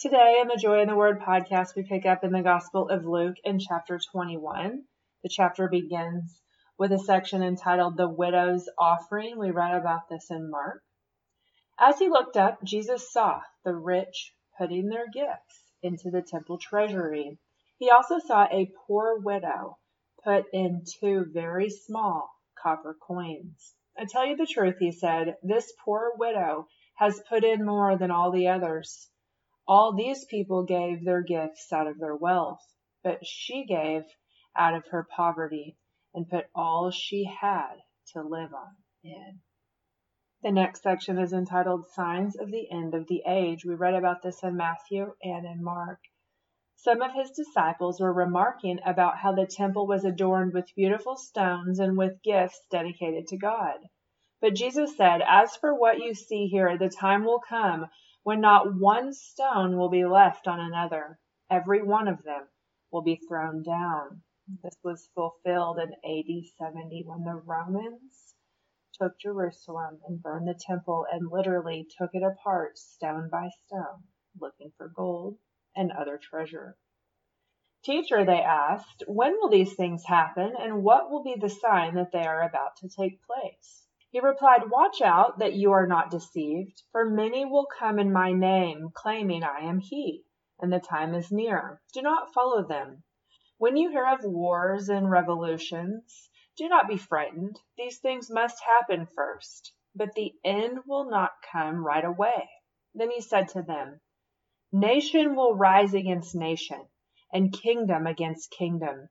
Today, in the Joy in the Word podcast, we pick up in the Gospel of Luke in chapter 21. The chapter begins with a section entitled The Widow's Offering. We read about this in Mark. As he looked up, Jesus saw the rich putting their gifts into the temple treasury. He also saw a poor widow put in two very small copper coins. I tell you the truth, he said, this poor widow has put in more than all the others. All these people gave their gifts out of their wealth, but she gave out of her poverty and put all she had to live on in. The next section is entitled Signs of the End of the Age. We read about this in Matthew and in Mark. Some of his disciples were remarking about how the temple was adorned with beautiful stones and with gifts dedicated to God. But Jesus said, As for what you see here, the time will come when not one stone will be left on another. Every one of them will be thrown down. This was fulfilled in AD 70 when the Romans took Jerusalem and burned the temple and literally took it apart stone by stone, looking for gold and other treasure. Teacher, they asked, when will these things happen and what will be the sign that they are about to take place? He replied, Watch out that you are not deceived, for many will come in my name, claiming I am he, and the time is near. Do not follow them. When you hear of wars and revolutions, do not be frightened. These things must happen first, but the end will not come right away. Then he said to them, Nation will rise against nation, and kingdom against kingdom.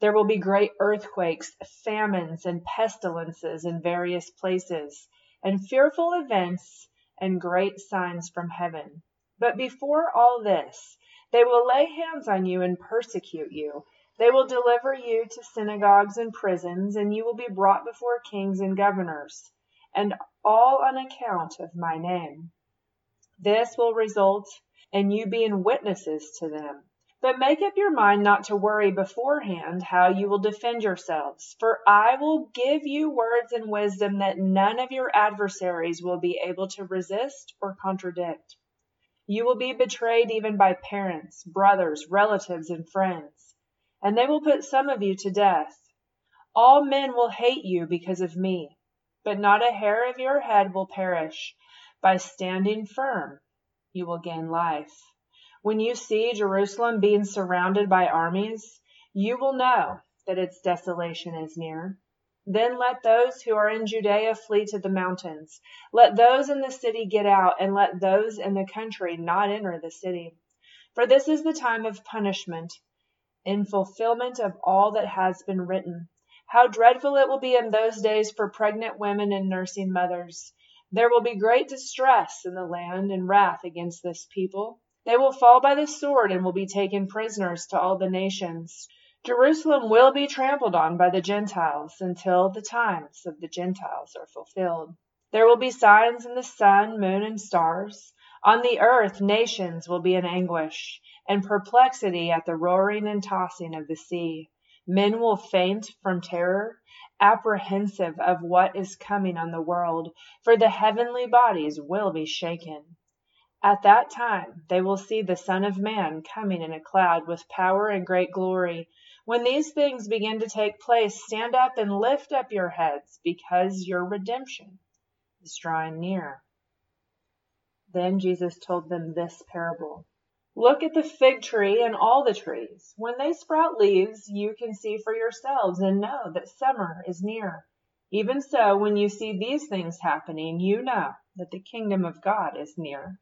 There will be great earthquakes, famines, and pestilences in various places, and fearful events and great signs from heaven. But before all this, they will lay hands on you and persecute you. They will deliver you to synagogues and prisons, and you will be brought before kings and governors, and all on account of my name. This will result in you being witnesses to them. But make up your mind not to worry beforehand how you will defend yourselves, for I will give you words and wisdom that none of your adversaries will be able to resist or contradict. You will be betrayed even by parents, brothers, relatives, and friends, and they will put some of you to death. All men will hate you because of me, but not a hair of your head will perish. By standing firm, you will gain life. When you see Jerusalem being surrounded by armies, you will know that its desolation is near. Then let those who are in Judea flee to the mountains. Let those in the city get out, and let those in the country not enter the city. For this is the time of punishment, in fulfillment of all that has been written. How dreadful it will be in those days for pregnant women and nursing mothers. There will be great distress in the land and wrath against this people. They will fall by the sword and will be taken prisoners to all the nations. Jerusalem will be trampled on by the Gentiles until the times of the Gentiles are fulfilled. There will be signs in the sun, moon, and stars. On the earth, nations will be in anguish and perplexity at the roaring and tossing of the sea. Men will faint from terror, apprehensive of what is coming on the world, for the heavenly bodies will be shaken. At that time they will see the Son of Man coming in a cloud with power and great glory. When these things begin to take place, stand up and lift up your heads, because your redemption is drawing near. Then Jesus told them this parable. Look at the fig tree and all the trees. When they sprout leaves, you can see for yourselves and know that summer is near. Even so, when you see these things happening, you know that the kingdom of God is near.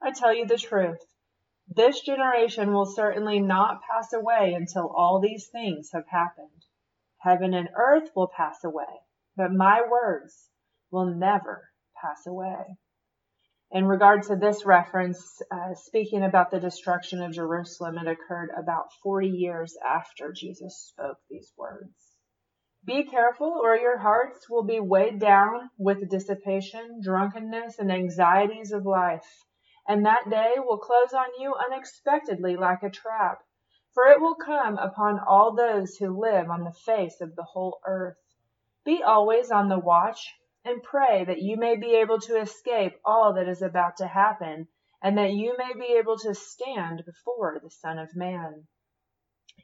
I tell you the truth. This generation will certainly not pass away until all these things have happened. Heaven and earth will pass away, but my words will never pass away. In regard to this reference, uh, speaking about the destruction of Jerusalem, it occurred about 40 years after Jesus spoke these words. Be careful, or your hearts will be weighed down with dissipation, drunkenness, and anxieties of life and that day will close on you unexpectedly like a trap, for it will come upon all those who live on the face of the whole earth. Be always on the watch, and pray that you may be able to escape all that is about to happen and that you may be able to stand before the Son of Man.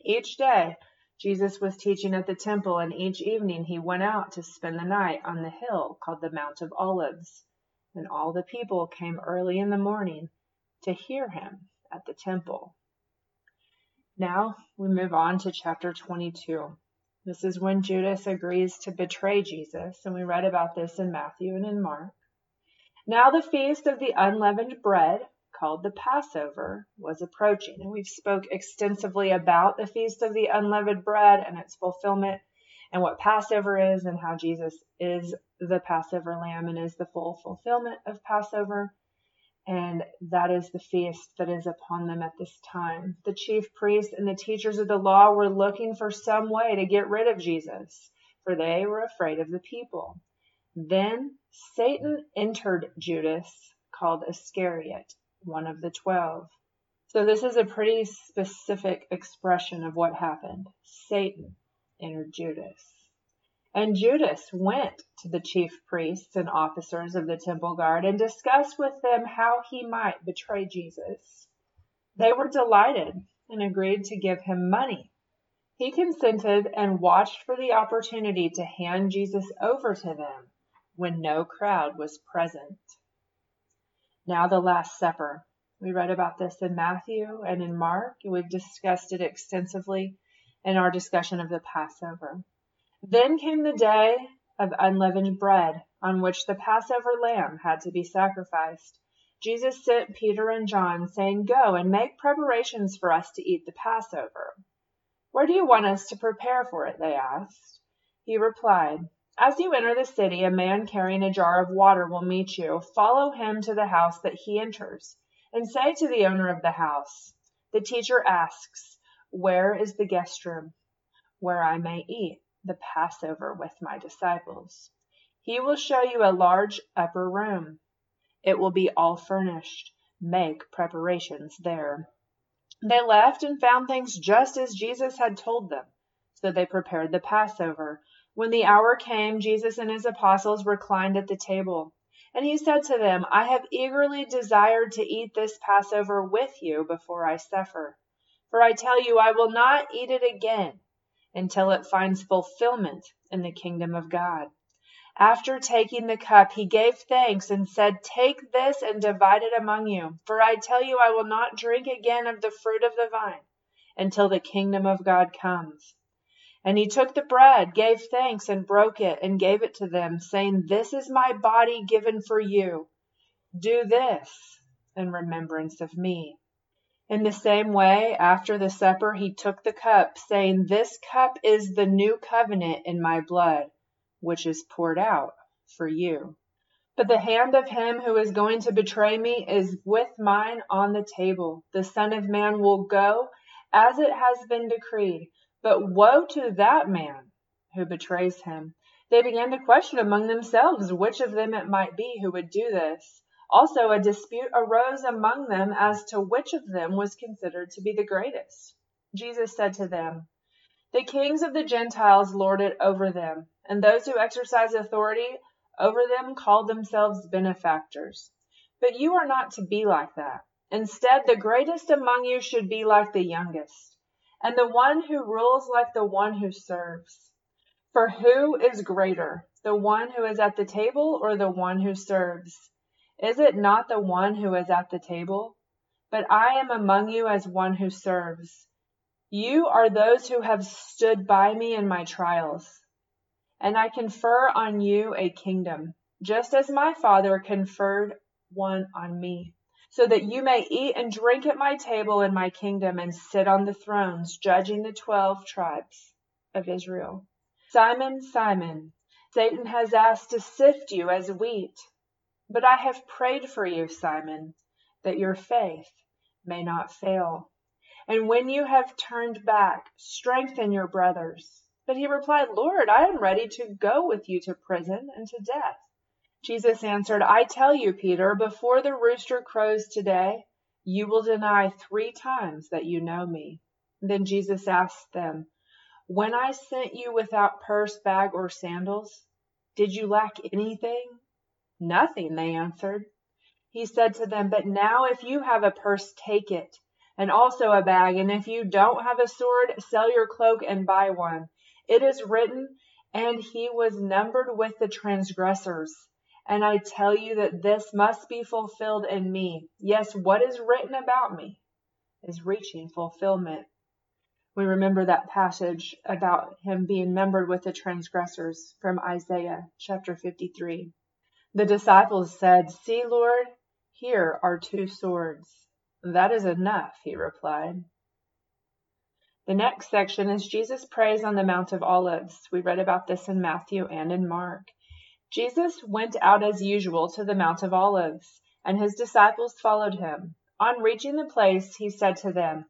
Each day, Jesus was teaching at the temple, and each evening he went out to spend the night on the hill called the Mount of Olives. And all the people came early in the morning to hear him at the temple. Now we move on to chapter 22. This is when Judas agrees to betray Jesus, and we read about this in Matthew and in Mark. Now the feast of the unleavened bread, called the Passover, was approaching, and we've spoke extensively about the feast of the unleavened bread and its fulfillment and what Passover is and how Jesus is the Passover lamb and is the full fulfillment of Passover. And that is the feast that is upon them at this time. The chief priests and the teachers of the law were looking for some way to get rid of Jesus, for they were afraid of the people. Then Satan entered Judas, called Iscariot, one of the twelve. So this is a pretty specific expression of what happened. Satan entered Judas. And Judas went to the chief priests and officers of the temple guard and discussed with them how he might betray Jesus. They were delighted and agreed to give him money. He consented and watched for the opportunity to hand Jesus over to them when no crowd was present. Now, the Last Supper. We read about this in Matthew and in Mark. and We've discussed it extensively in our discussion of the Passover. Then came the day of unleavened bread, on which the Passover lamb had to be sacrificed. Jesus sent Peter and John, saying, Go and make preparations for us to eat the Passover. Where do you want us to prepare for it? they asked. He replied, as you enter the city, a man carrying a jar of water will meet you. Follow him to the house that he enters, and say to the owner of the house, The teacher asks, Where is the guest room, where I may eat the Passover with my disciples? He will show you a large upper room. It will be all furnished. Make preparations there. They left and found things just as Jesus had told them. So they prepared the Passover when the hour came, Jesus and his apostles reclined at the table. And he said to them, I have eagerly desired to eat this Passover with you before I suffer. For I tell you, I will not eat it again until it finds fulfillment in the kingdom of God. After taking the cup, he gave thanks and said, Take this and divide it among you. For I tell you, I will not drink again of the fruit of the vine until the kingdom of God comes. And he took the bread, gave thanks, and broke it, and gave it to them, saying, This is my body given for you. Do this in remembrance of me. In the same way, after the supper, he took the cup, saying, This cup is the new covenant in my blood, which is poured out for you. But the hand of him who is going to betray me is with mine on the table. The Son of Man will go as it has been decreed. But woe to that man who betrays him. They began to question among themselves which of them it might be who would do this. Also, a dispute arose among them as to which of them was considered to be the greatest. Jesus said to them, The kings of the Gentiles lord it over them, and those who exercise authority over them call themselves benefactors. But you are not to be like that. Instead, the greatest among you should be like the youngest and the one who rules like the one who serves. For who is greater, the one who is at the table or the one who serves? Is it not the one who is at the table? But I am among you as one who serves. You are those who have stood by me in my trials, and I confer on you a kingdom, just as my Father conferred one on me so that you may eat and drink at my table in my kingdom and sit on the thrones, judging the twelve tribes of Israel. Simon, Simon, Satan has asked to sift you as wheat, but I have prayed for you, Simon, that your faith may not fail. And when you have turned back, strengthen your brothers. But he replied, Lord, I am ready to go with you to prison and to death. Jesus answered, I tell you, Peter, before the rooster crows today, you will deny three times that you know me. Then Jesus asked them, When I sent you without purse, bag, or sandals, did you lack anything? Nothing, they answered. He said to them, But now if you have a purse, take it, and also a bag, and if you don't have a sword, sell your cloak and buy one. It is written, And he was numbered with the transgressors. And I tell you that this must be fulfilled in me. Yes, what is written about me is reaching fulfillment. We remember that passage about him being numbered with the transgressors from Isaiah chapter 53. The disciples said, See, Lord, here are two swords. That is enough, he replied. The next section is Jesus prays on the Mount of Olives. We read about this in Matthew and in Mark. Jesus went out as usual to the Mount of Olives, and his disciples followed him. On reaching the place, he said to them,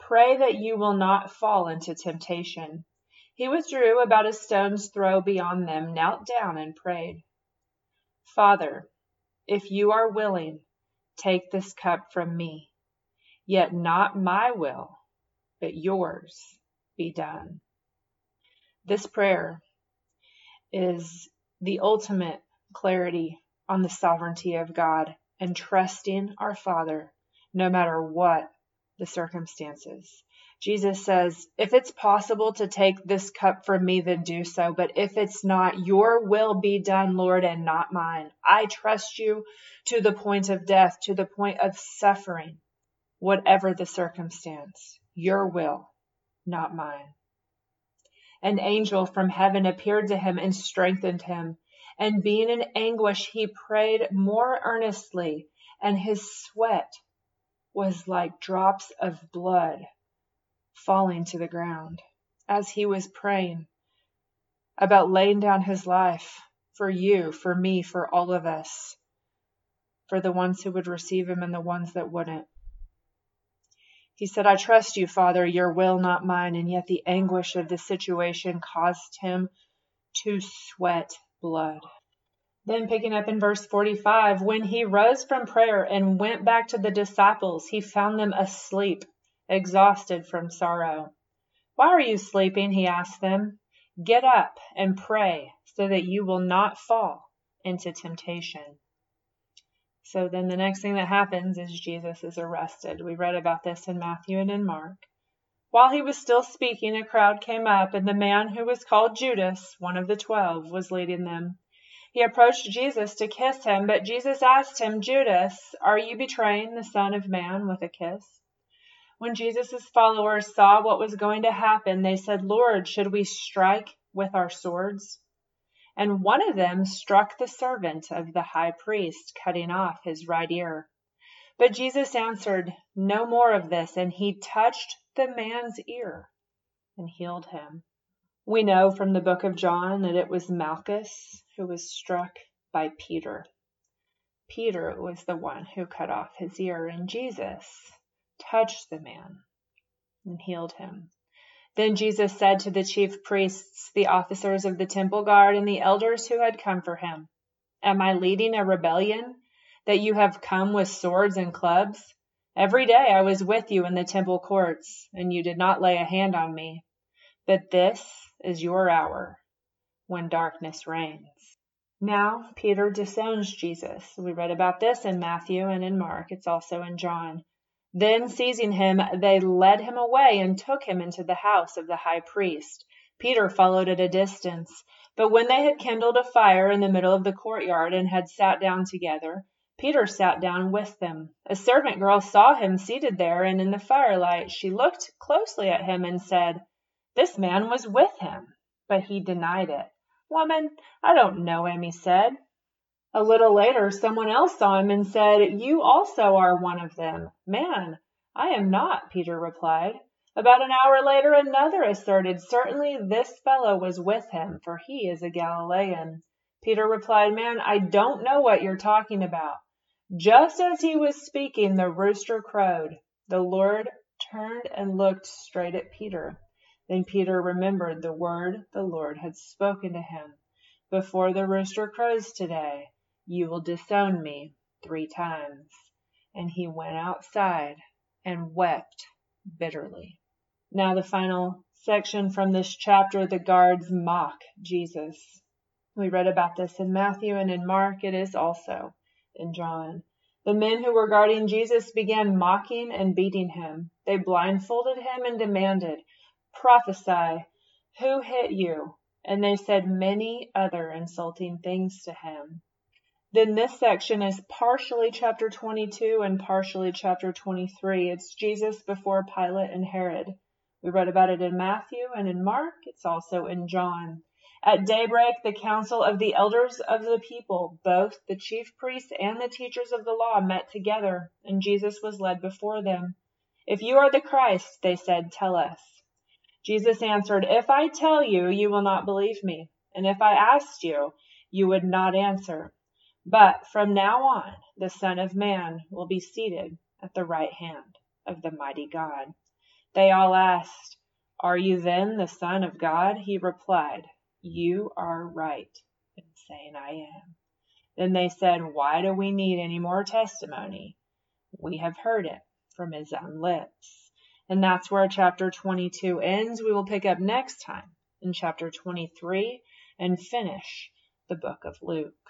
Pray that you will not fall into temptation. He withdrew about a stone's throw beyond them, knelt down, and prayed. Father, if you are willing, take this cup from me. Yet not my will, but yours be done. This prayer is the ultimate clarity on the sovereignty of God and trusting our Father no matter what the circumstances. Jesus says, If it's possible to take this cup from me, then do so. But if it's not, your will be done, Lord, and not mine. I trust you to the point of death, to the point of suffering, whatever the circumstance. Your will, not mine. An angel from heaven appeared to him and strengthened him. And being in anguish, he prayed more earnestly, and his sweat was like drops of blood falling to the ground as he was praying about laying down his life for you, for me, for all of us, for the ones who would receive him and the ones that wouldn't. He said, I trust you, Father, your will, not mine. And yet the anguish of the situation caused him to sweat blood. Then picking up in verse 45, when he rose from prayer and went back to the disciples, he found them asleep, exhausted from sorrow. Why are you sleeping? He asked them. Get up and pray so that you will not fall into temptation. So then the next thing that happens is Jesus is arrested. We read about this in Matthew and in Mark. While he was still speaking, a crowd came up, and the man who was called Judas, one of the twelve, was leading them. He approached Jesus to kiss him, but Jesus asked him, Judas, are you betraying the Son of Man with a kiss? When Jesus' followers saw what was going to happen, they said, Lord, should we strike with our swords? And one of them struck the servant of the high priest, cutting off his right ear. But Jesus answered, No more of this, and he touched the man's ear and healed him. We know from the book of John that it was Malchus who was struck by Peter. Peter was the one who cut off his ear, and Jesus touched the man and healed him. Then Jesus said to the chief priests, the officers of the temple guard, and the elders who had come for him, Am I leading a rebellion that you have come with swords and clubs? Every day I was with you in the temple courts, and you did not lay a hand on me. But this is your hour when darkness reigns. Now Peter disowns Jesus. We read about this in Matthew and in Mark. It's also in John. Then seizing him, they led him away and took him into the house of the high priest. Peter followed at a distance. But when they had kindled a fire in the middle of the courtyard and had sat down together, Peter sat down with them. A servant girl saw him seated there, and in the firelight she looked closely at him and said, this man was with him, but he denied it. Woman, I don't know him, he said. A little later, someone else saw him and said, You also are one of them. Man, I am not, Peter replied. About an hour later, another asserted, Certainly this fellow was with him, for he is a Galilean. Peter replied, Man, I don't know what you're talking about. Just as he was speaking, the rooster crowed. The Lord turned and looked straight at Peter. Then Peter remembered the word the Lord had spoken to him. Before the rooster crows today, you will disown me three times. And he went outside and wept bitterly. Now, the final section from this chapter the guards mock Jesus. We read about this in Matthew and in Mark. It is also in John. The men who were guarding Jesus began mocking and beating him. They blindfolded him and demanded, Prophesy, who hit you? And they said many other insulting things to him. Then this section is partially chapter 22 and partially chapter 23. It's Jesus before Pilate and Herod. We read about it in Matthew and in Mark. It's also in John. At daybreak, the council of the elders of the people, both the chief priests and the teachers of the law, met together, and Jesus was led before them. If you are the Christ, they said, tell us. Jesus answered, If I tell you, you will not believe me, and if I asked you, you would not answer. But from now on, the Son of Man will be seated at the right hand of the mighty God. They all asked, Are you then the Son of God? He replied, you are right in saying I am. Then they said, Why do we need any more testimony? We have heard it from his own lips. And that's where chapter 22 ends. We will pick up next time in chapter 23 and finish the book of Luke.